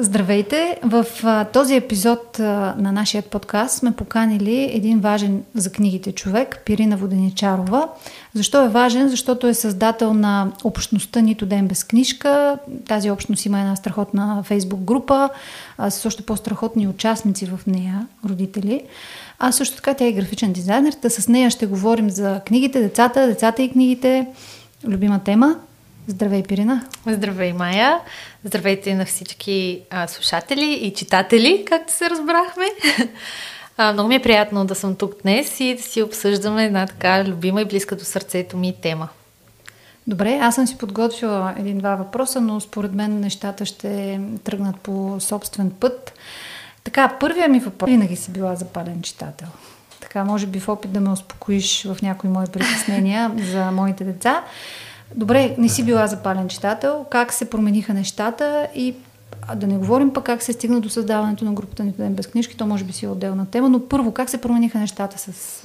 Здравейте! В а, този епизод а, на нашия подкаст сме поканили един важен за книгите човек, Пирина Воденичарова. Защо е важен? Защото е създател на общността Нито ден без книжка. Тази общност има една страхотна фейсбук група а, с още по-страхотни участници в нея, родители. А също така тя е графичен дизайнер. Та с нея ще говорим за книгите, децата, децата и книгите. Любима тема. Здравей, Пирина! Здравей, Майя! Здравейте на всички а, слушатели и читатели, както се разбрахме. А, много ми е приятно да съм тук днес и да си обсъждаме една така любима и близка до сърцето ми тема. Добре, аз съм си подготвила един-два въпроса, но според мен нещата ще тръгнат по собствен път. Така, първия ми въпрос. Винаги си била запален читател. Така, може би в опит да ме успокоиш в някои мои притеснения за моите деца. Добре, не си била запален читател. Как се промениха нещата и а да не говорим пък как се стигна до създаването на групата Нито ден без книжки, то може би си е отделна тема, но първо, как се промениха нещата с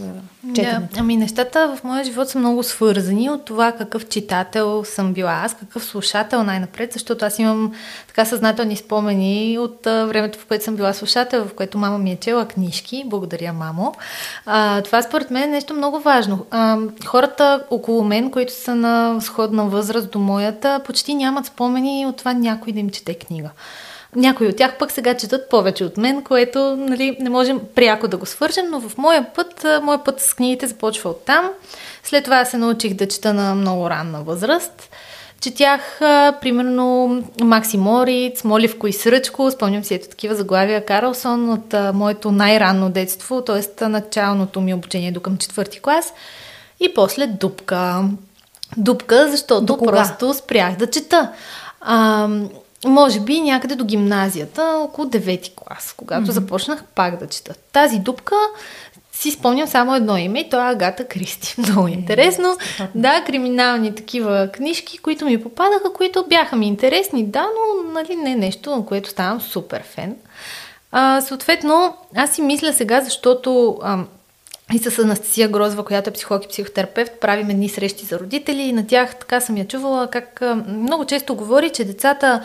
четенето? Да, ами нещата в моя живот са много свързани от това какъв читател съм била аз, какъв слушател най-напред, защото аз имам така съзнателни спомени от uh, времето, в което съм била слушател, в което мама ми е чела книжки. Благодаря, мамо. Uh, това според мен е нещо много важно. Uh, хората около мен, които са на сходна възраст до моята, почти нямат спомени от това някой да им чете книга. Някои от тях пък сега четат повече от мен, което нали, не можем пряко да го свържем, но в моя път, моя път с книгите започва от там. След това се научих да чета на много ранна възраст. Четях, а, примерно, Макси Мориц, Моливко и Сръчко, спомням си ето такива заглавия Карлсон от а, моето най-ранно детство, т.е. началното ми обучение до към четвърти клас. И после Дупка. Дупка, защото просто спрях да чета. А, може би някъде до гимназията, около 9-ти клас, когато mm-hmm. започнах пак да чета. Тази дупка си спомням само едно име и то е Агата Кристи. Много е, интересно. Да, криминални такива книжки, които ми попадаха, които бяха ми интересни, да, но нали, не нещо, на което ставам супер фен. А, съответно, аз си мисля сега, защото а, и с Анастасия Грозва, която е психолог и психотерапевт, правим едни срещи за родители и на тях така съм я чувала, как много често говори, че децата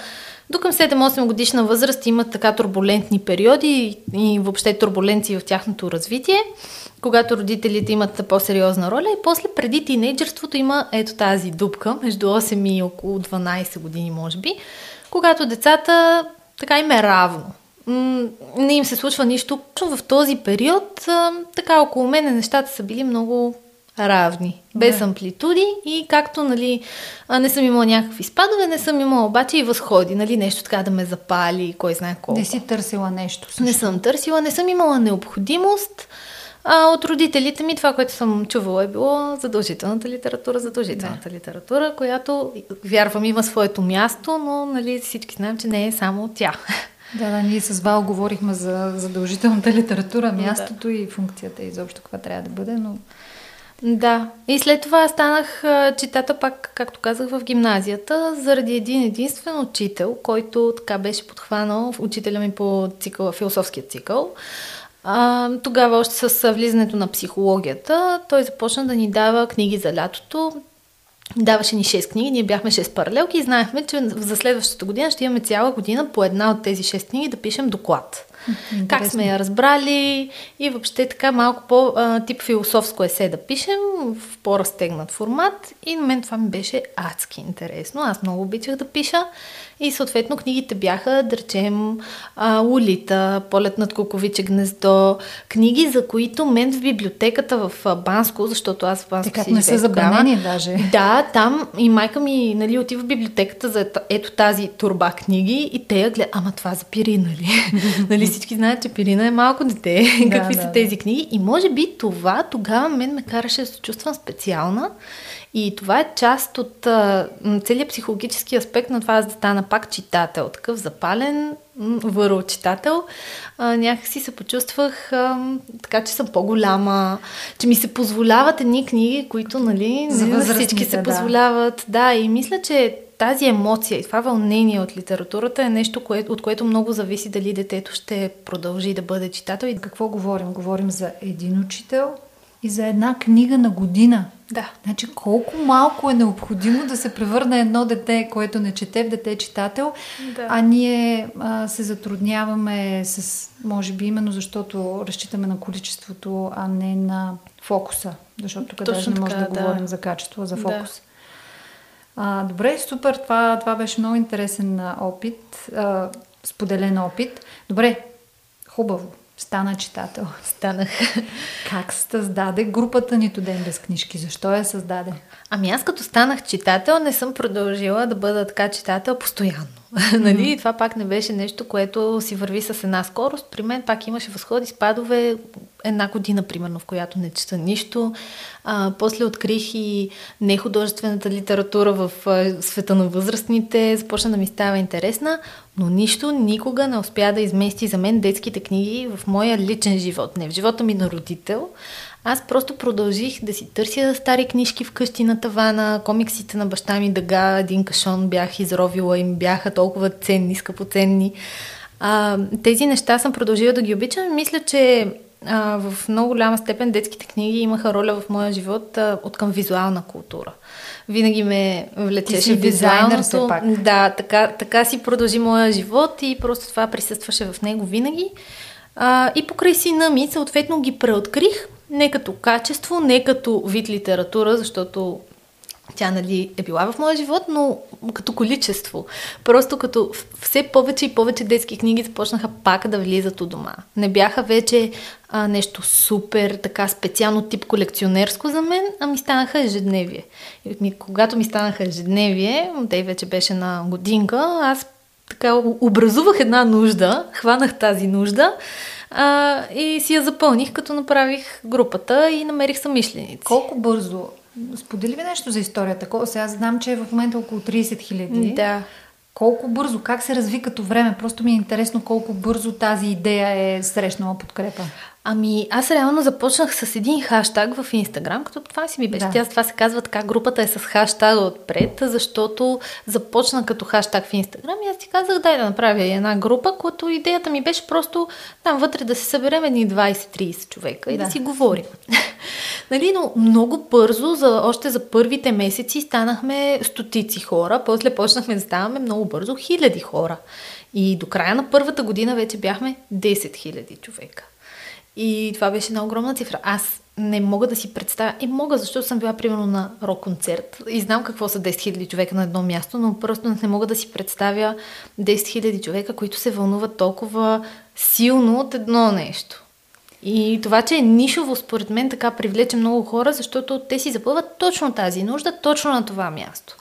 до към 7-8 годишна възраст имат така турбулентни периоди и въобще турбуленции в тяхното развитие, когато родителите имат по-сериозна роля. И после преди тинейджерството има ето тази дупка между 8 и около 12 години, може би, когато децата така им е равно не им се случва нищо. В този период, така около мен нещата са били много равни, без да. амплитуди и както нали, не съм имала някакви спадове, не съм имала обаче и възходи, нали, нещо така да ме запали, кой знае колко. Не си търсила нещо. Също. Не съм търсила, не съм имала необходимост. А от родителите ми това, което съм чувала е било задължителната литература, задължителната да. литература, която вярвам има своето място, но нали, всички знаем, че не е само тя. Да, да, ние с Вал говорихме за задължителната литература, мястото да. и функцията изобщо каква трябва да бъде, но... Да, и след това станах читата пак, както казах, в гимназията, заради един единствен учител, който така беше подхванал, учителя ми по цикъла, философския цикъл. А, тогава още с влизането на психологията, той започна да ни дава книги за лятото. Даваше ни 6 книги, ние бяхме 6 паралелки и знаехме, че за следващата година ще имаме цяла година по една от тези 6 книги да пишем доклад. Интересно. Как сме я разбрали и въобще така малко по-тип философско есе да пишем в по-разтегнат формат и на мен това ми беше адски интересно. Аз много обичах да пиша и съответно книгите бяха, да речем, Лолита, Полет над Куковиче гнездо, книги, за които мен в библиотеката в Банско, защото аз в Банско си не са забранени даже. Да, там и майка ми нали, отива в библиотеката за ето тази турба книги и те я гледат, ама това за Пирина, нали? нали всички знаят, че Пирина е малко дете, да, какви да, са тези книги и може би това тогава мен ме караше да се чувствам специална и това е част от целият психологически аспект на това аз да стана пак читател, такъв запален върл читател. А, някакси се почувствах а, така, че съм по-голяма, че ми се позволяват едни книги, които нали, не всички се да. позволяват. Да, и мисля, че тази емоция и това вълнение от литературата е нещо, кое, от което много зависи дали детето ще продължи да бъде читател. И какво говорим? Говорим за един учител и за една книга на година. Да. Значи колко малко е необходимо да се превърне едно дете, което не чете в дете читател, да. а ние а, се затрудняваме с, може би именно защото разчитаме на количеството, а не на фокуса. Защото тук даже не може да, да говорим за качество, а за фокус. Да. А, добре, супер, това, това беше много интересен опит, а, споделен опит. Добре, хубаво. Стана читател. Станах. Как създаде групата Нито ден без книжки? Защо я създаде? Ами аз като станах читател, не съм продължила да бъда така читател постоянно. Mm-hmm. нали? Това пак не беше нещо, което си върви с една скорост. При мен пак имаше възходи, спадове. Една година, примерно, в която не чета нищо. А, после открих и нехудожествената литература в света на възрастните. Започна да ми става интересна, но нищо никога не успя да измести за мен детските книги в моя личен живот. Не в живота ми на родител, аз просто продължих да си търся стари книжки вкъщи на тавана, комиксите на баща ми Дъга, един кашон бях изровила и ми бяха толкова ценни, скъпоценни. А, тези неща съм продължила да ги обичам и мисля, че а, в много голяма степен детските книги имаха роля в моя живот а, от към визуална култура. Винаги ме влечеше визуалното. Пак. Да, така, така си продължи моя живот и просто това присъстваше в него винаги. А, и покрай сина ми, съответно, ги преоткрих не като качество, не като вид литература, защото тя нали, е била в моя живот, но като количество. Просто като все повече и повече детски книги започнаха пак да влизат у дома. Не бяха вече а, нещо супер, така специално тип колекционерско за мен, а ми станаха ежедневие. И когато ми станаха ежедневие, те вече беше на годинка, аз така образувах една нужда, хванах тази нужда а, и си я запълних, като направих групата и намерих самишленици. Колко бързо? Сподели ви нещо за историята. Сега знам, че е в момента около 30 хиляди. Да. Колко бързо, как се разви като време? Просто ми е интересно колко бързо тази идея е срещнала подкрепа. Ами, аз реално започнах с един хаштаг в Инстаграм, като това си ми беше. Да. Тя това се казва така, групата е с хаштага отпред, защото започна като хаштаг в Инстаграм и аз ти казах, дай да направя една група, като идеята ми беше просто там вътре да се съберем едни 20-30 човека и да, да си говорим. нали, но много бързо, за, още за първите месеци станахме стотици хора, после почнахме да ставаме много бързо хиляди хора. И до края на първата година вече бяхме 10 000 човека. И това беше една огромна цифра. Аз не мога да си представя. И мога, защото съм била примерно на рок-концерт и знам какво са 10 000 човека на едно място, но просто не мога да си представя 10 000 човека, които се вълнуват толкова силно от едно нещо. И това, че е нишово, според мен, така привлече много хора, защото те си запълват точно тази нужда, точно на това място.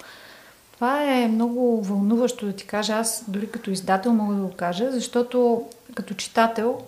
Това е много вълнуващо да ти кажа. Аз дори като издател мога да го кажа, защото като читател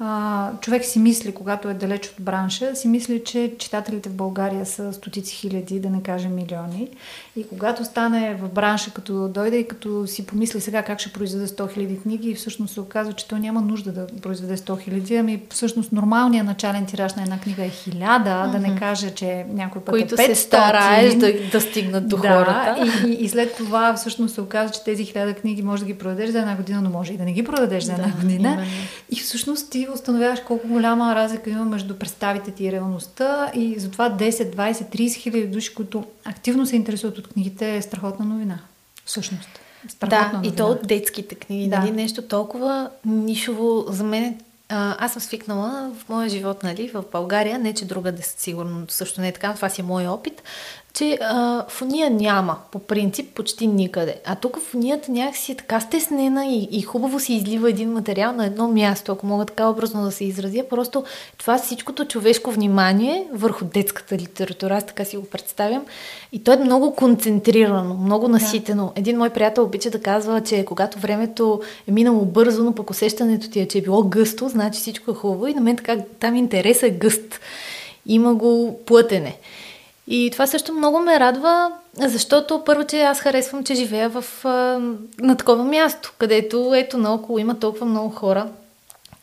а, човек си мисли, когато е далеч от бранша, си мисли, че читателите в България са стотици хиляди, да не кажем милиони. И когато стане в бранша, като дойде и като си помисли сега как ще произведе 100 хиляди книги, всъщност се оказва, че той няма нужда да произведе 100 хиляди, ами всъщност нормалният начален тираж на една книга е хиляда, mm-hmm. да не кажа, че някой път Които е 500. се стараеш да, да стигнат до да, хората. И, и, и след това всъщност се оказва, че тези хиляда книги може да ги продадеш за една година, но може и да не ги продадеш за една да, година. Именно. И всъщност ти установяваш колко голяма разлика има между представите ти и реалността и затова 10, 20, 30 хиляди души, които активно се интересуват от книгите, е страхотна новина. Всъщност. Страхотна да, новина. и то от детските книги. Да. Нали? Нещо толкова нишово за мен а, аз съм свикнала в моя живот, нали, в България, не че друга да сигурно също не е така, това си е мой опит, че а, фония няма, по принцип, почти никъде. А тук фонията някакси е така стеснена и, и хубаво се излива един материал на едно място, ако мога така образно да се изразя. Просто това всичкото човешко внимание върху детската литература, аз така си го представям. И то е много концентрирано, много наситено. Да. Един мой приятел обича да казва, че когато времето е минало бързо, но пък усещането ти е, че е било гъсто, значи всичко е хубаво и на мен така там интересът е гъст. Има го плътене. И това също много ме радва, защото първо, че аз харесвам, че живея в, на такова място, където ето наоколо има толкова много хора,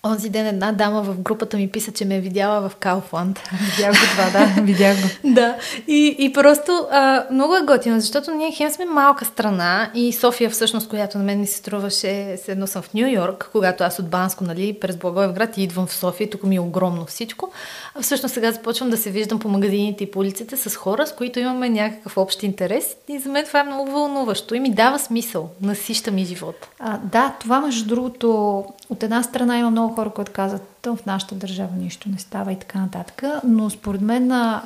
Онзи ден една дама в групата ми писа, че ме е видяла в Кауфланд. Видях го това, да, видях го. да, и, и просто а, много е готино, защото ние хем сме малка страна и София всъщност, която на мен ми се струваше, едно съм в Нью Йорк, когато аз от Банско, нали, през Благоевград и идвам в София, тук ми е огромно всичко. А всъщност сега започвам да се виждам по магазините и по улиците с хора, с които имаме някакъв общ интерес и за мен това е много вълнуващо и ми дава смисъл, насища ми живота. А, да, това между другото, от една страна има много хора, които казват, в нашата държава нищо не става и така нататък, но според мен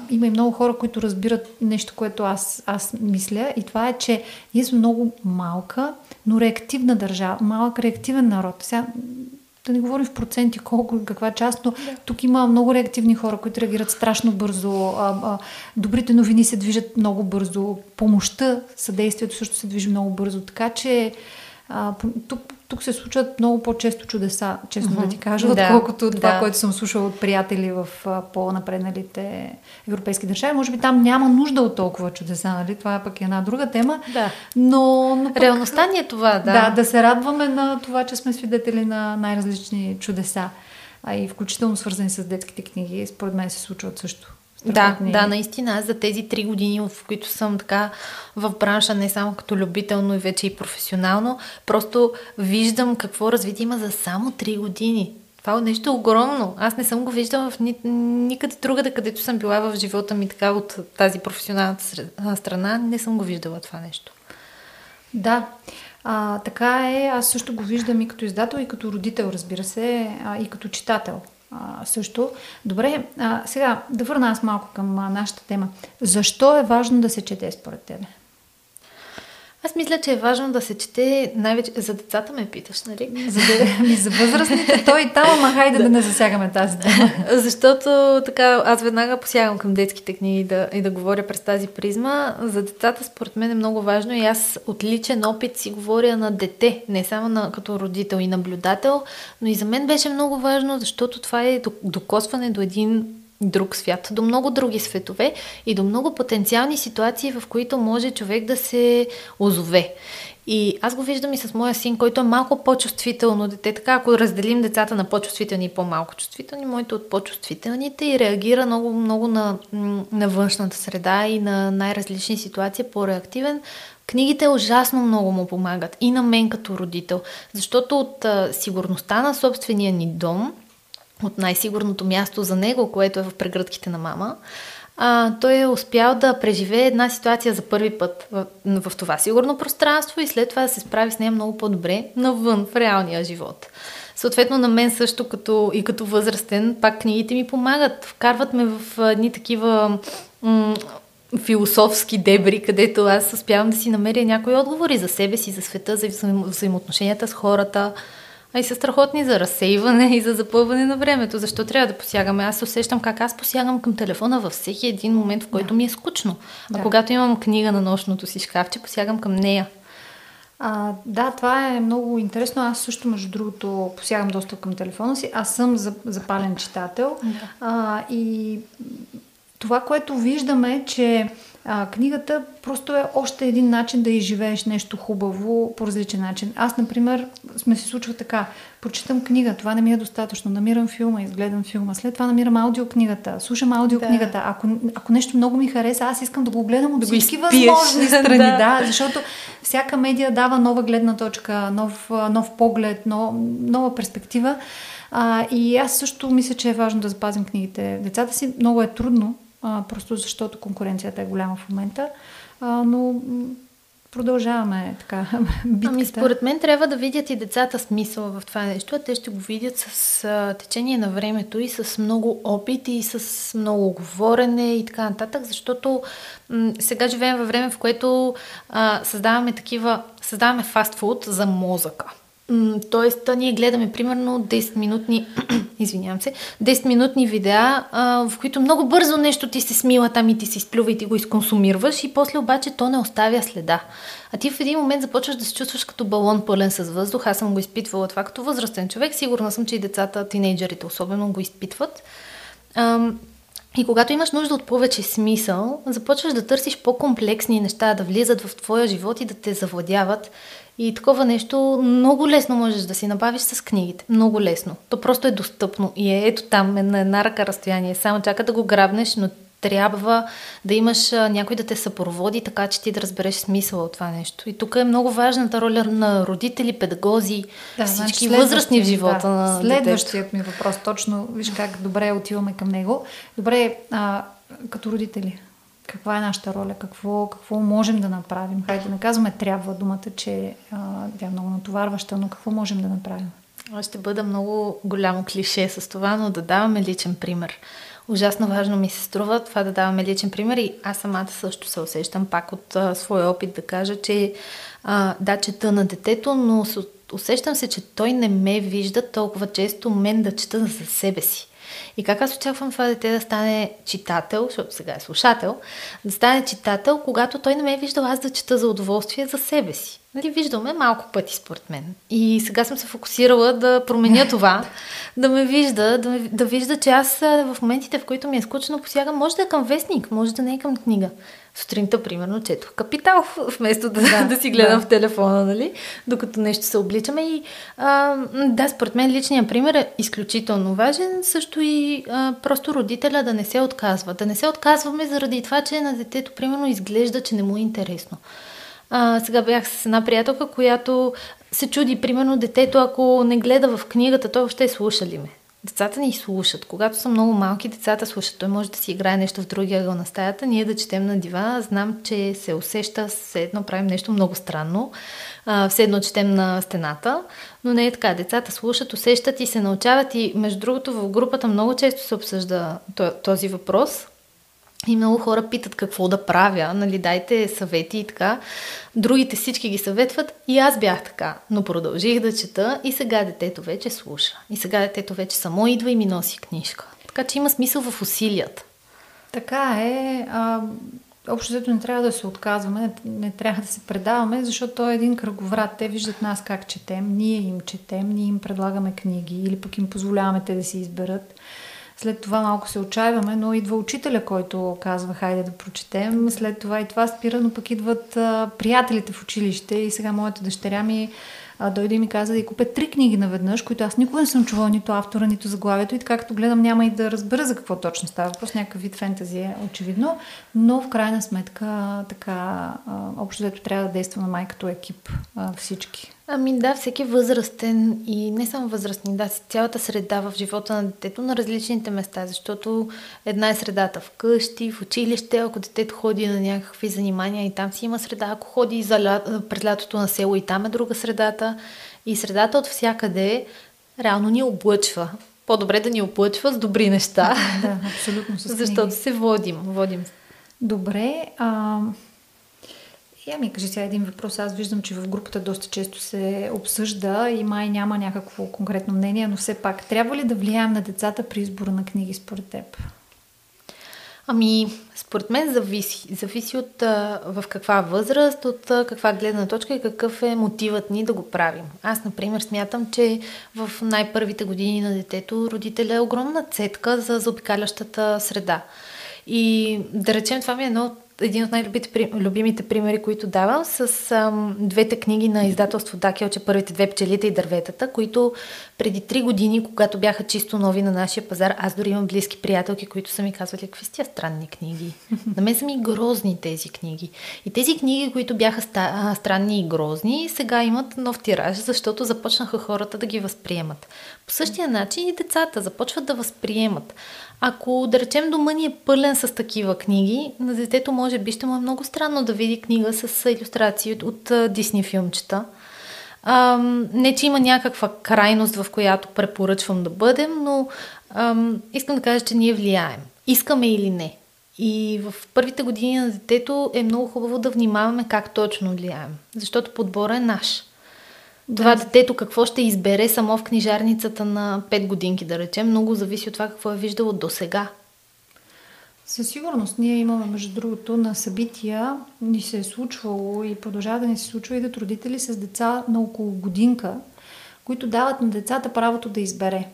има и много хора, които разбират нещо, което аз, аз мисля и това е, че ние сме много малка, но реактивна държава, малък реактивен народ. Сега, да не говорим в проценти колко, каква част, но да. тук има много реактивни хора, които реагират страшно бързо. А, а, добрите новини се движат много бързо. Помощта, съдействието също се движи много бързо. Така че а, тук, тук се случват много по-често чудеса, честно mm-hmm. да ти кажа, да, отколкото това, да. което съм слушала от приятели в по-напредналите европейски държави. Може би там няма нужда от толкова чудеса, нали? Това е пък една друга тема. Да. Но, но пък, Реалността ни е това, да. Да, да се радваме на това, че сме свидетели на най-различни чудеса. А и включително свързани с детските книги, според мен се случват също. Да, да, наистина. Аз за тези три години, в които съм така в бранша, не само като любител, но и вече и професионално, просто виждам какво развитие има за само три години. Това е нещо огромно. Аз не съм го виждала в ни, никъде другаде, където съм била в живота ми така от тази професионалната страна. Не съм го виждала това нещо. Да, а, така е. Аз също го виждам и като издател, и като родител, разбира се, а, и като читател също. Добре, а, сега да върна аз малко към а, нашата тема. Защо е важно да се чете според тебе? Аз мисля, че е важно да се чете най-вече... За децата ме питаш, нали? За, да, за възрастните, той и там, ама хайде да. да не засягаме тази тема. Защото така, аз веднага посягам към детските книги да, и да говоря през тази призма. За децата, според мен е много важно и аз от личен опит си говоря на дете, не само на, като родител и наблюдател, но и за мен беше много важно, защото това е докосване до един друг свят, до много други светове и до много потенциални ситуации, в които може човек да се озове. И аз го виждам и с моя син, който е малко по-чувствително дете. Така, ако разделим децата на по-чувствителни и по-малко чувствителни, моето от по-чувствителните и реагира много, много на, на външната среда и на най-различни ситуации, по-реактивен. Книгите ужасно много му помагат и на мен като родител, защото от а, сигурността на собствения ни дом – от най-сигурното място за него, което е в прегръдките на мама, а, той е успял да преживее една ситуация за първи път в, в това сигурно пространство и след това да се справи с нея много по-добре навън, в реалния живот. Съответно, на мен също като, и като възрастен, пак книгите ми помагат. Вкарват ме в едни такива м- философски дебри, където аз успявам да си намеря някои отговори за себе си, за света, за взаим, взаимоотношенията с хората а и са страхотни за разсейване и за запълване на времето. Защо трябва да посягаме? Аз усещам как аз посягам към телефона във всеки един момент, в който да. ми е скучно. А да. когато имам книга на нощното си шкафче, посягам към нея. А, да, това е много интересно. Аз също, между другото, посягам доста към телефона си. Аз съм запален читател. Да. А, и това, което виждаме, е, че а, книгата просто е още един начин да изживееш нещо хубаво по различен начин. Аз, например, сме се случва така. Прочитам книга, това не ми е достатъчно. Намирам филма, изгледам филма. След това намирам аудиокнигата, слушам аудиокнигата. Да. Ако, ако нещо много ми хареса, аз искам да го гледам от да всички възможни страни. да. да, защото всяка медия дава нова гледна точка, нов, нов поглед, нов, нова перспектива. А, и аз също мисля, че е важно да запазим книгите. Децата си много е трудно, просто защото конкуренцията е голяма в момента. Но продължаваме така битката. Ами според мен трябва да видят и децата смисъл в това нещо, а те ще го видят с течение на времето и с много опит и с много говорене и така нататък, защото сега живеем във време, в което създаваме такива, създаваме фастфуд за мозъка. Тоест, ние гледаме примерно 10-минутни, извинявам се, 10-минутни видеа, а, в които много бързо нещо ти се смила там и ти се изплюва и ти го изконсумираш и после обаче то не оставя следа. А ти в един момент започваш да се чувстваш като балон пълен с въздух. Аз съм го изпитвала това като възрастен човек. Сигурна съм, че и децата, тинейджерите особено го изпитват. Ам, и когато имаш нужда от повече смисъл, започваш да търсиш по-комплексни неща, да влизат в твоя живот и да те завладяват. И такова нещо много лесно можеш да си набавиш с книгите. Много лесно. То просто е достъпно и е ето там, е на една ръка разстояние. Само чака да го грабнеш, но трябва да имаш някой да те съпроводи, така че ти да разбереш смисъла от това нещо. И тук е много важната роля на родители, педагози, да, всички значи възрастни в живота да, на Следващият ми въпрос, точно, виж как добре отиваме към него. Добре, а, като родители, каква е нашата роля, какво, какво можем да направим. Хайде да не казваме трябва думата, че а, тя е много натоварваща, но какво можем да направим? Аз ще бъда много голямо клише с това, но да даваме личен пример. Ужасно важно ми се струва това да даваме личен пример и аз самата също се усещам пак от а, своя опит да кажа, че а, да, чета на детето, но усещам се, че той не ме вижда толкова често мен да чета за себе си. И как аз очаквам това дете да стане читател, защото сега е слушател, да стане читател, когато той не ме е виждал аз да чета за удоволствие за себе си. Нали, виждаме малко пъти според мен. И сега съм се фокусирала да променя това, да ме вижда, да, ме, да вижда, че аз в моментите, в които ми е скучно, посягам, може да е към вестник, може да не е към книга. Сутринта, примерно, четох Капитал, вместо да, да, да си гледам да. в телефона, нали? Докато нещо се обличаме. И а, да, според мен личният пример е изключително важен. Също и а, просто родителя да не се отказва. Да не се отказваме заради това, че на детето, примерно, изглежда, че не му е интересно. А, сега бях с една приятелка, която се чуди, примерно, детето, ако не гледа в книгата, той въобще слуша ли ме? Децата ни слушат. Когато са много малки, децата слушат. Той може да си играе нещо в другия ъгъл на стаята, ние да четем на дивана. Знам, че се усеща, все едно правим нещо много странно. А, все едно четем на стената, но не е така. Децата слушат, усещат и се научават. И между другото, в групата много често се обсъжда този въпрос. И много хора питат какво да правя, нали, дайте съвети и така. Другите всички ги съветват и аз бях така. Но продължих да чета и сега детето вече слуша. И сега детето вече само идва и ми носи книжка. Така че има смисъл в усилията. Така е. А, общо не трябва да се отказваме, не, не трябва да се предаваме, защото той е един кръговрат. Те виждат нас как четем, ние им четем, ние им предлагаме книги или пък им позволяваме те да си изберат. След това малко се отчаиваме, но идва учителя, който казва, хайде да прочетем. След това и това спира, но пък идват а, приятелите в училище и сега моята дъщеря ми а, дойде и ми каза да и купя три книги наведнъж, които аз никога не съм чувала нито автора, нито заглавието и така като гледам няма и да разбера за какво точно става. Просто някакъв вид фентази е очевидно, но в крайна сметка така общо взето трябва да действа на май като екип а, всички. Ами да, всеки възрастен и не само възрастни, да, цялата среда в живота на детето на различните места, защото една е средата в къщи, в училище, ако детето ходи на някакви занимания и там си има среда, ако ходи за ля... през лятото на село и там е друга средата и средата от всякъде реално ни облъчва. По-добре да ни облъчва с добри неща. Да, абсолютно. защото се водим. водим. Добре, а, я ми кажи сега един въпрос. Аз виждам, че в групата доста често се обсъжда и май няма някакво конкретно мнение, но все пак, трябва ли да влияем на децата при избора на книги според теб? Ами, според мен зависи. Зависи от в каква възраст, от каква гледна точка и какъв е мотивът ни да го правим. Аз, например, смятам, че в най-първите години на детето родителя е огромна цетка за заобикалящата среда. И да речем, това ми е едно от един от най-любимите примери, които давам, с ам, двете книги на издателство Дакелче, първите две пчелите и дърветата, които преди три години, когато бяха чисто нови на нашия пазар, аз дори имам близки приятелки, които са ми казвали, какви сте странни книги. На мен са ми грозни тези книги. И тези книги, които бяха ста, странни и грозни, сега имат нов тираж, защото започнаха хората да ги възприемат. По същия начин и децата започват да възприемат. Ако, да речем, дома ни е пълен с такива книги, на детето може би ще му е много странно да види книга с иллюстрации от, от Дисни филмчета. Ам, не, че има някаква крайност, в която препоръчвам да бъдем, но ам, искам да кажа, че ние влияем. Искаме или не. И в първите години на детето е много хубаво да внимаваме как точно влияем, защото подбора е наш. Това да. детето какво ще избере само в книжарницата на 5 годинки, да речем, много зависи от това какво е виждало до сега. Със сигурност ние имаме, между другото, на събития ни се е случвало и продължава да ни се случва идат родители с деца на около годинка, които дават на децата правото да избере.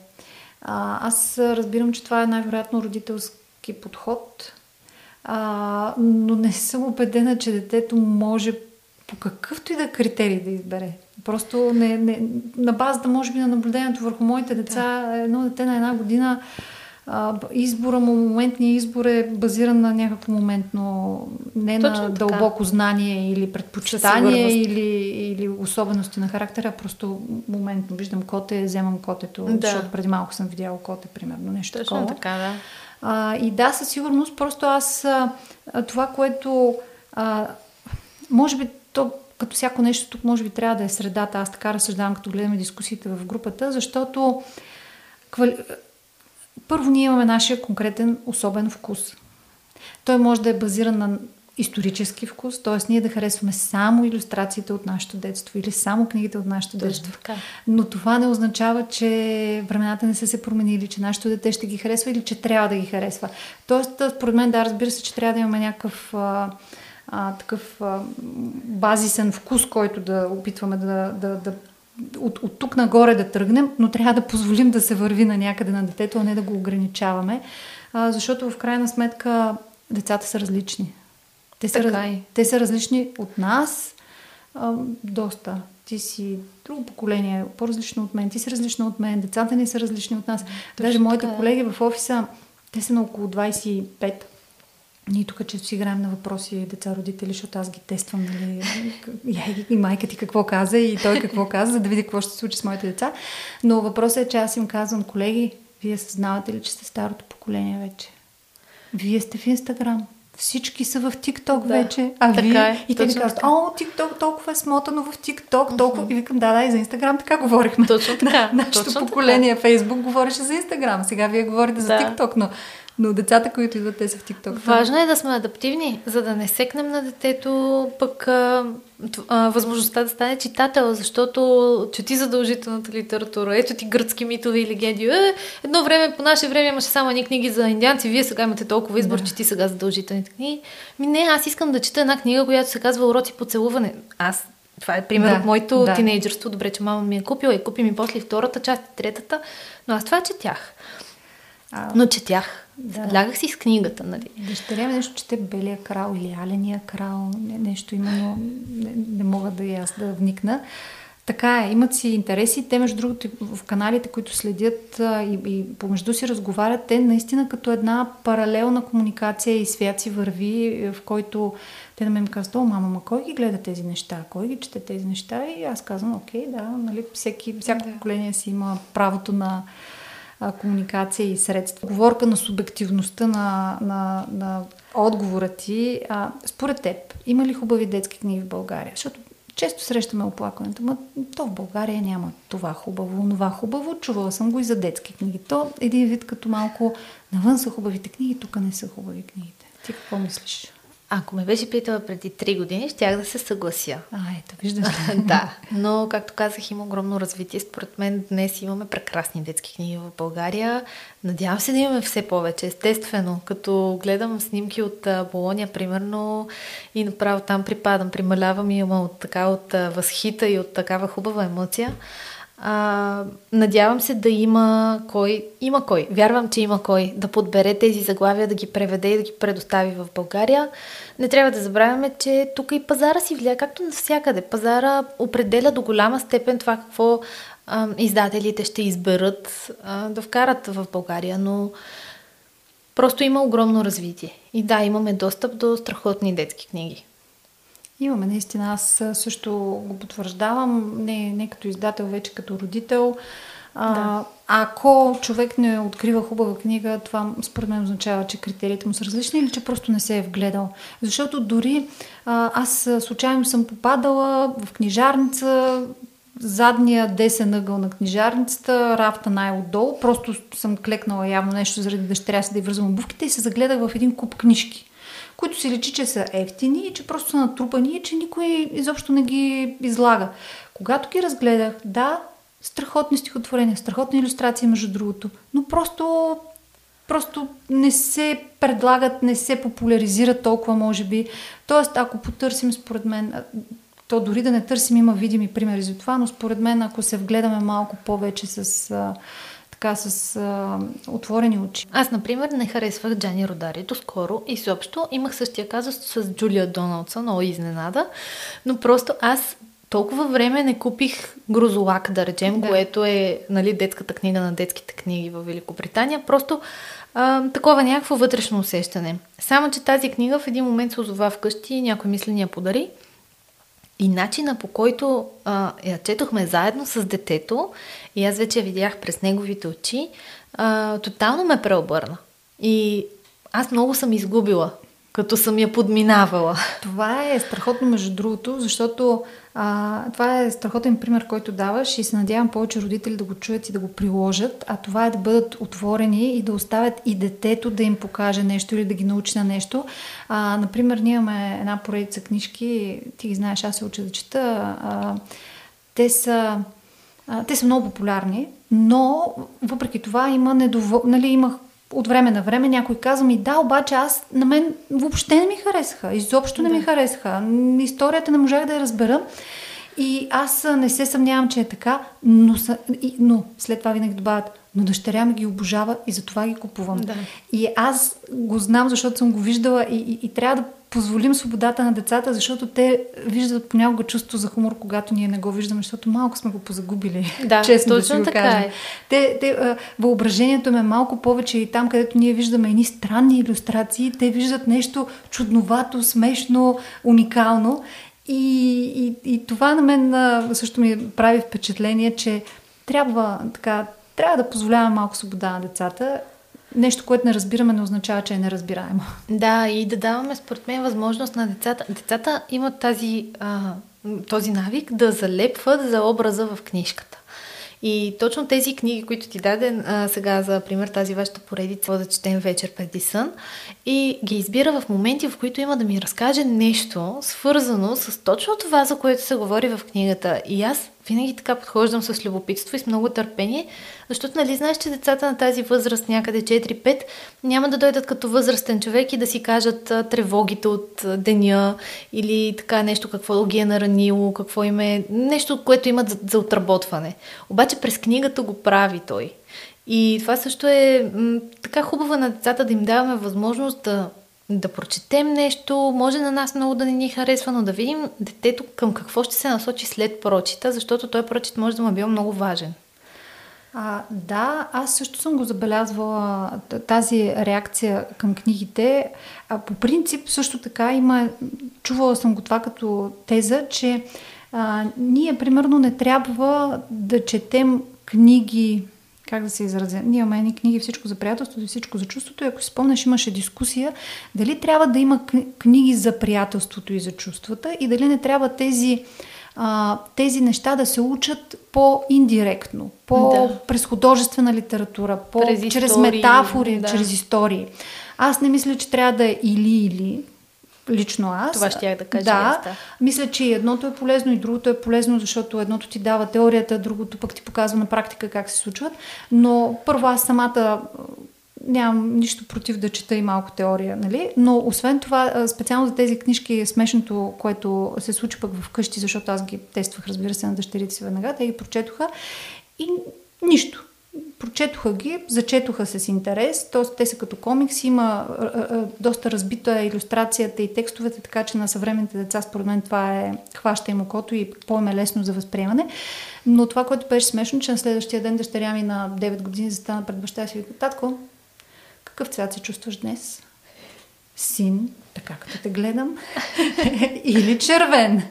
А, аз разбирам, че това е най-вероятно родителски подход, а, но не съм убедена, че детето може по какъвто и да критерий да избере. Просто не, не, на базата, може би, на наблюдението върху моите деца, да. едно дете на една година, а, избора му, моментния избор е базиран на някакво моментно, не Точно на така. дълбоко знание или предпочитание или, или особености на характера, просто моментно виждам коте, вземам котето, да. защото преди малко съм видяла коте, примерно, нещо Точно такова. така, да. А, и да, със сигурност, просто аз а, това, което а, може би то като всяко нещо тук може би трябва да е средата. Аз така разсъждавам, като гледаме дискусиите в групата, защото квали... първо ние имаме нашия конкретен особен вкус. Той може да е базиран на исторически вкус, т.е. ние да харесваме само иллюстрациите от нашето детство или само книгите от нашето детство. Така. Но това не означава, че времената не са се променили, че нашето дете ще ги харесва или че трябва да ги харесва. Тоест, според мен, да, разбира се, че трябва да имаме някакъв а, такъв а, базисен вкус, който да опитваме да, да, да от, от тук нагоре да тръгнем, но трябва да позволим да се върви на някъде на детето, а не да го ограничаваме, а, защото в крайна сметка децата са различни. Те са, раз, е. те са различни от нас а, доста. Ти си друго поколение, по-различно от мен, ти си различна от мен, децата ни са различни от нас. Точно Даже моите така. Е. колеги в офиса, те са на около 25 ние тук често си играем на въпроси деца, родители, защото аз ги тествам, нали, и майка ти какво каза и той какво каза, за да види какво ще се случи с моите деца. Но въпросът е, че аз им казвам, колеги, вие съзнавате ли, че сте старото поколение вече? Вие сте в Инстаграм. Всички са в ТикТок да, вече. А вие? Е, и те ми казват, о, ТикТок толкова е смотано в ТикТok, толкова. И викам, да, да, и за Инстаграм така говорихме. Точно така. Нашето точно поколение, Фейсбук говореше за Инстаграм. Сега вие говорите да. за ТикТок, но но децата, които идват, те са в TikTok. Важно е да сме адаптивни, за да не секнем на детето пък а, а, възможността да стане читател, защото чети задължителната литература. Ето ти гръцки митове и легенди. Е, едно време, по наше време имаше само едни книги за индианци, вие сега имате толкова избор, да. чети сега задължителните книги. Ми не, аз искам да чета една книга, която се казва Уроци по целуване. Аз това е пример да, от моето да. тинейджерство. Добре, че мама ми е купила и купи ми после втората част и третата. Но аз това четях. А, но четях. Да. Лягах си с книгата, нали? Дъщеря ми нещо чете Белия крал или Аления крал, не, нещо именно, не, не мога да и аз да вникна. Така е, имат си интереси. Те, между другото, в каналите, които следят и, и помежду си разговарят, те наистина като една паралелна комуникация и свят си върви, в който те на мен казват, о, мама, ма кой ги гледа тези неща? Кой ги чете тези неща? И аз казвам, окей, да, нали, всеки, всяко да. поколение си има правото на а, комуникация и средства. Говорка на субективността на, на, на отговора ти. А, според теб, има ли хубави детски книги в България? Защото често срещаме оплакването, но то в България няма това хубаво, това хубаво. Чувала съм го и за детски книги. То един вид като малко навън са хубавите книги, тук не са хубави книгите. Ти какво мислиш? Ако ме беше питала преди 3 години, щях да се съглася. А, ето, виждаш. да, но както казах, има огромно развитие. Според мен днес имаме прекрасни детски книги в България. Надявам се да имаме все повече. Естествено, като гледам снимки от Болония, примерно, и направо там припадам, прималявам и има от така от възхита и от такава хубава емоция. А, надявам се да има кой, има кой, вярвам, че има кой да подбере тези заглавия, да ги преведе и да ги предостави в България. Не трябва да забравяме, че тук и пазара си влияе, както навсякъде. Пазара определя до голяма степен това какво а, издателите ще изберат а, да вкарат в България, но просто има огромно развитие. И да, имаме достъп до страхотни детски книги. Имаме, наистина. Аз също го потвърждавам, не, не като издател, вече като родител. А, да. Ако човек не открива хубава книга, това според мен означава, че критериите му са различни или че просто не се е вгледал. Защото дори а, аз случайно съм попадала в книжарница, задния десен ъгъл на книжарницата, рафта най-отдолу, просто съм клекнала явно нещо заради дъщеря си да й вързвам обувките и се загледах в един куп книжки които си лечи, че са ефтини и че просто са натрупани и че никой изобщо не ги излага. Когато ги разгледах, да, страхотни стихотворения, страхотни иллюстрации, между другото, но просто просто не се предлагат, не се популяризират толкова, може би. Тоест, ако потърсим, според мен, то дори да не търсим, има видими примери за това, но според мен, ако се вгледаме малко повече с така с а, отворени очи. Аз, например, не харесвах Джани Родари доскоро и съобщо имах същия казус с Джулия Доналдсън, много изненада, но просто аз толкова време не купих Грозолак, да речем, да. което е нали, детската книга на детските книги в Великобритания. Просто а, такова някакво вътрешно усещане. Само, че тази книга в един момент се озова вкъщи и някой мисли ни я подари. И начина по който а, я четохме заедно с детето, и аз вече видях през неговите очи, а, тотално ме преобърна. И аз много съм изгубила, като съм я подминавала. Това е страхотно, между другото, защото а, това е страхотен пример, който даваш и се надявам повече родители да го чуят и да го приложат, а това е да бъдат отворени и да оставят и детето да им покаже нещо или да ги научи на нещо. А, например, ние имаме една поредица книжки, ти ги знаеш, аз се уча да чета. А, те са те са много популярни, но въпреки това има недовол... нали, имах от време на време някой казва ми, да, обаче аз, на мен въобще не ми харесаха, изобщо не да. ми харесаха. Историята не можах да я разбера. И аз не се съмнявам, че е така, но, но след това винаги добавят, но дъщеря ми ги обожава и затова ги купувам. Да. И аз го знам, защото съм го виждала и, и, и трябва да позволим свободата на децата, защото те виждат понякога чувство за хумор, когато ние не го виждаме, защото малко сме го позагубили. Да, честно точно да така кажем. е. Те, те, въображението им е малко повече и там, където ние виждаме едни странни иллюстрации, те виждат нещо чудновато, смешно, уникално. И, и, и това на мен също ми прави впечатление, че трябва така, трябва да позволяваме малко свобода на децата нещо, което не разбираме, не означава, че е неразбираемо. Да, и да даваме, според мен, възможност на децата. Децата имат тази, а, този навик да залепват за образа в книжката. И точно тези книги, които ти даде а, сега, за пример, тази вашата поредица, да четем вечер преди сън, и ги избира в моменти, в които има да ми разкаже нещо, свързано с точно това, за което се говори в книгата. И аз винаги така подхождам с любопитство и с много търпение, защото нали знаеш, че децата на тази възраст, някъде 4-5, няма да дойдат като възрастен човек и да си кажат тревогите от деня или така нещо, какво ги е наранило, какво им е, нещо, което имат за, за отработване. Обаче през книгата го прави той. И това също е м- така хубаво на децата да им даваме възможност да да прочетем нещо, може на нас много да не ни харесва, но да видим детето към какво ще се насочи след прочита, защото той прочит може да му е бил много важен. А, да, аз също съм го забелязвала тази реакция към книгите. А, по принцип също така има, чувала съм го това като теза, че а, ние примерно не трябва да четем книги как да се изразя. Ние имаме едни книги всичко за приятелството и всичко за чувството. И ако си спомняш, имаше дискусия дали трябва да има книги за приятелството и за чувствата и дали не трябва тези, а, тези неща да се учат по-индиректно, по- да. през художествена литература, по- през чрез метафори, да. чрез истории. Аз не мисля, че трябва да е или-или, лично аз. Това ще я да кажа. Да, да, мисля, че едното е полезно, и другото е полезно, защото едното ти дава теорията, другото пък ти показва на практика как се случват. Но първо аз самата нямам нищо против да чета и малко теория, нали? Но освен това, специално за тези книжки е смешното, което се случи пък вкъщи, защото аз ги тествах, разбира се, на дъщерите си веднага, те ги прочетоха и нищо прочетоха ги, зачетоха се с интерес, т.е. те са като комикс, има а, а, доста разбита иллюстрацията и текстовете, така че на съвременните деца според мен това е хваща им окото и по-им е лесно за възприемане. Но това, което беше смешно, че на следващия ден дъщеря ми на 9 години застана пред баща си и татко, какъв цвят се чувстваш днес? Син, така като те гледам, или червен,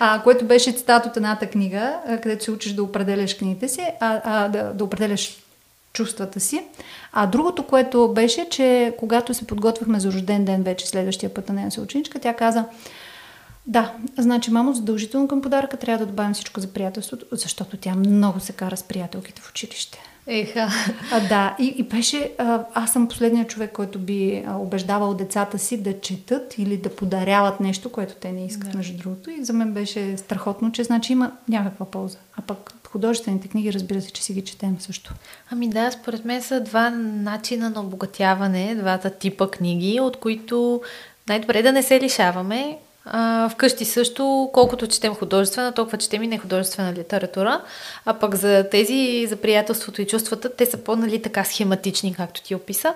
а, което беше цитат от едната книга, където се учиш да определяш книгите си, а, а, да, да определяш чувствата си. А другото, което беше, че когато се подготвяхме за рожден ден вече следващия път на нея се ученичка, тя каза, да, значи, мамо, задължително към подаръка трябва да добавим всичко за приятелството, защото тя много се кара с приятелките в училище. Еха. А, да, и, и беше, а, аз съм последният човек, който би а, убеждавал децата си да четат или да подаряват нещо, което те не искат, да. между другото. И за мен беше страхотно, че значи има някаква полза. А пък художествените книги, разбира се, че си ги четем също. Ами да, според мен са два начина на обогатяване, двата типа книги, от които най-добре да не се лишаваме, А, вкъщи също, колкото четем художествена, толкова четем и нехудожествена литература. А пък за тези, за приятелството и чувствата, те са по-нали така схематични, както ти описа.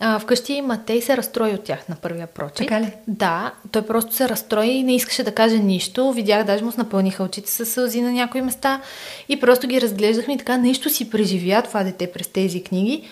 А, вкъщи има те и се разстрои от тях на първия прочит. Така ли? Да, той просто се разстрои и не искаше да каже нищо. Видях, даже му с напълниха очите с сълзи на някои места и просто ги разглеждахме и така нещо си преживя това дете през тези книги.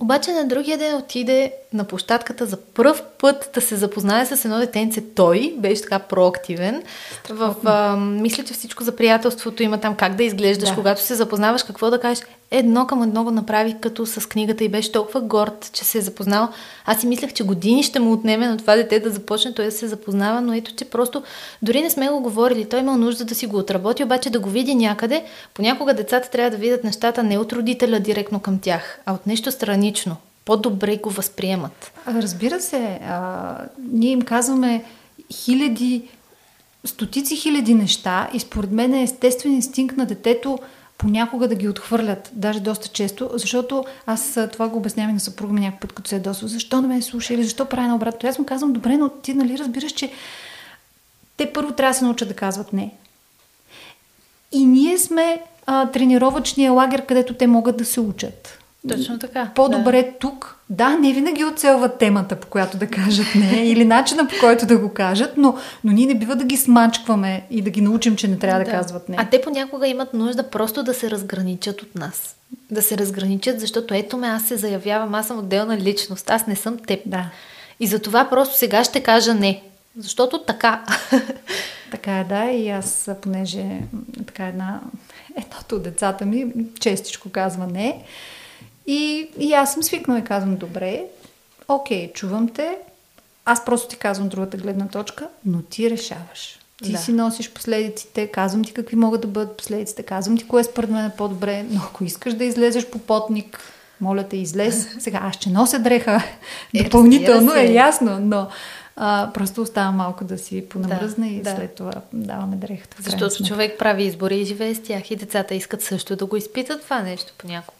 Обаче на другия ден отиде на площадката за първ път да се запознае с едно детенце. Той беше така проактивен. В, а, мисля, че всичко за приятелството има там как да изглеждаш, да. когато се запознаваш, какво да кажеш. Едно към едно го направи като с книгата и беше толкова горд, че се е запознал. Аз си мислех, че години ще му отнеме на това дете да започне той да се запознава, но ето, че просто дори не сме го говорили. Той имал нужда да си го отработи, обаче да го види някъде. Понякога децата трябва да видят нещата не от родителя директно към тях, а от нещо странично по-добре го възприемат. Разбира се, а, ние им казваме хиляди, стотици хиляди неща и според мен е естествен инстинкт на детето понякога да ги отхвърлят, даже доста често, защото аз това го обяснявам и на съпруга ми някакъв път, като се е досва. Защо не ме слуша или защо прави наобратно? Аз му казвам, добре, но ти нали разбираш, че те първо трябва да се научат да казват не. И ние сме а, тренировъчния лагер, където те могат да се учат. Точно така. По-добре да. тук. Да, не винаги оцелват темата, по която да кажат не, или начина по който да го кажат, но, но ние не бива да ги смачкваме и да ги научим, че не трябва да, да казват не. А те понякога имат нужда просто да се разграничат от нас. Да се разграничат, защото ето ме, аз се заявявам, аз съм отделна личност, аз не съм теб. Да. И за това просто сега ще кажа не. Защото така. Така е, да. И аз, понеже така една, едното от децата ми честичко казва не, и, и аз съм свикнала и казвам, добре, окей, чувам те, аз просто ти казвам другата гледна точка, но ти решаваш. Ти да. си носиш последиците, казвам ти какви могат да бъдат последиците, казвам ти кое според мен е по-добре, но ако искаш да излезеш по потник, моля те, излез. Сега аз ще нося дреха е, допълнително, е ясно, но а, просто остава малко да си понамръзне да, и да. след това даваме дрехата. Защото човек прави избори и живее с тях и децата искат също да го изпитат това нещо понякога.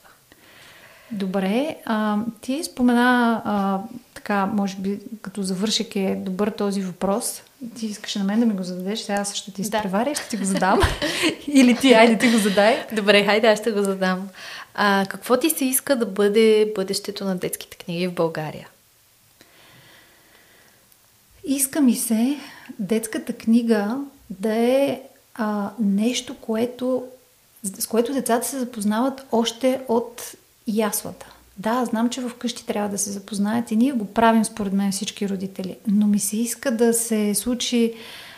Добре, а, ти спомена а, така, може би като завършик е добър този въпрос. Ти искаш на мен да ми го зададеш, сега аз ще ти изпреваря, да. ще ти го задам. Или ти, айде ти го задай. Добре, хайде, аз ще го задам. А, какво ти се иска да бъде бъдещето на детските книги в България? Иска ми се детската книга да е а, нещо, което, с което децата се запознават още от яслата. Да, знам, че вкъщи трябва да се запознаят и ние го правим според мен всички родители, но ми се иска да се случи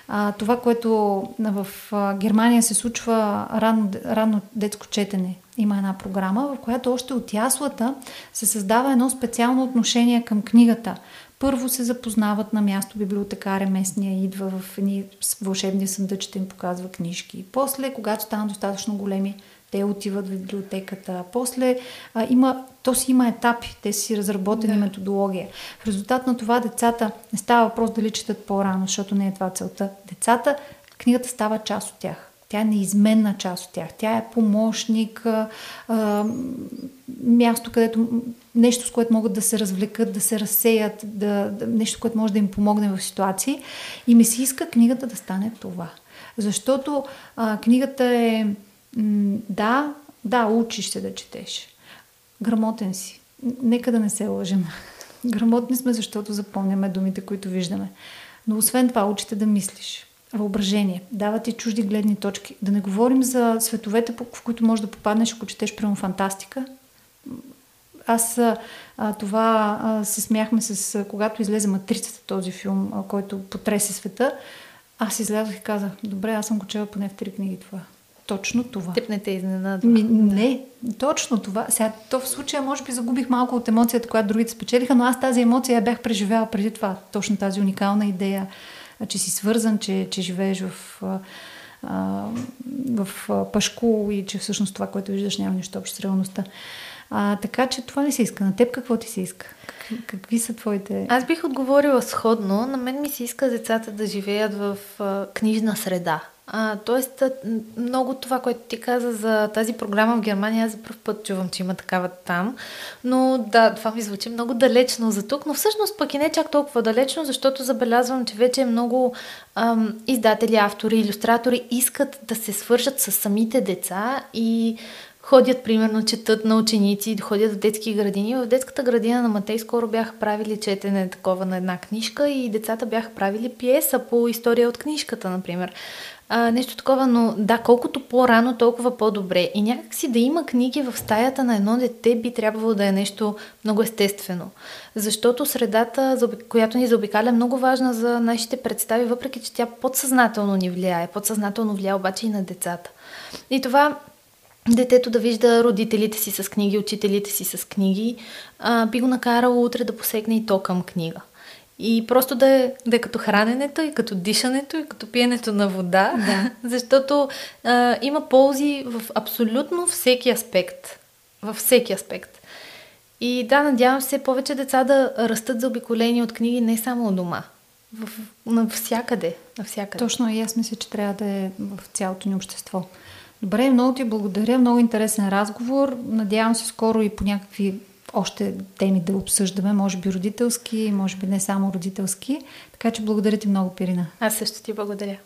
а, това, което в а, Германия се случва рано, рано детско четене. Има една програма, в която още от яслата се създава едно специално отношение към книгата. Първо се запознават на място, библиотекаря местния идва в едни вълшебни съндъчета им показва книжки. После, когато станат достатъчно големи, те отиват в библиотеката. После а, има, то си има етапи, те си разработени да. методология. В резултат на това децата не става въпрос дали четат по-рано, защото не е това целта. Децата, книгата става част от тях. Тя е неизменна част от тях. Тя е помощник, а, а, място, където нещо, с което могат да се развлекат, да се разсеят, да, да, нещо, което може да им помогне в ситуации. И ми се иска книгата да стане това. Защото а, книгата е да, да, учиш се да четеш. Грамотен си. Нека да не се лъжем. Грамотни сме, защото запомняме думите, които виждаме. Но освен това, учите да мислиш. Въображение. Дава ти чужди гледни точки. Да не говорим за световете, в които можеш да попаднеш, ако четеш прямо фантастика. Аз а, това а, се смяхме с, когато излезе Матрицата, този филм, а, който потресе света. Аз излязох и казах, добре, аз съм го чела поне в три книги това точно това. Тип не те изненадва. Ми, не, точно това. Сега, то в случая може би загубих малко от емоцията, която другите спечелиха, но аз тази емоция я бях преживяла преди това. Точно тази уникална идея, че си свързан, че, че живееш в, в Пашко и че всъщност това, което виждаш, няма нищо общо с реалността. А, така че това ли се иска? На теб какво ти се иска? Какви, какви са твоите... Аз бих отговорила сходно. На мен ми се иска децата да живеят в а, книжна среда. А, тоест, много това, което ти каза за тази програма в Германия, аз за първ път чувам, че има такава там. Но да, това ми звучи много далечно за тук, но всъщност пък и не чак толкова далечно, защото забелязвам, че вече много ам, издатели, автори, иллюстратори искат да се свържат с самите деца и ходят, примерно, четат на ученици, ходят в детски градини. В детската градина на Матей скоро бяха правили четене такова на една книжка и децата бяха правили пиеса по история от книжката, например а, нещо такова, но да, колкото по-рано, толкова по-добре. И някакси да има книги в стаята на едно дете би трябвало да е нещо много естествено. Защото средата, която ни заобикаля, е много важна за нашите представи, въпреки че тя подсъзнателно ни влияе. Подсъзнателно влияе обаче и на децата. И това детето да вижда родителите си с книги, учителите си с книги, а, би го накарало утре да посегне и то към книга. И просто да е, да е като храненето, и като дишането, и като пиенето на вода, да. защото а, има ползи в абсолютно всеки аспект. Във всеки аспект. И да, надявам се повече деца да растат заобиколени от книги не само у дома. В, навсякъде, навсякъде. Точно, и аз мисля, че трябва да е в цялото ни общество. Добре, много ти благодаря, много интересен разговор. Надявам се скоро и по някакви още теми да обсъждаме, може би родителски, може би не само родителски. Така че благодаря ти много, Пирина. Аз също ти благодаря.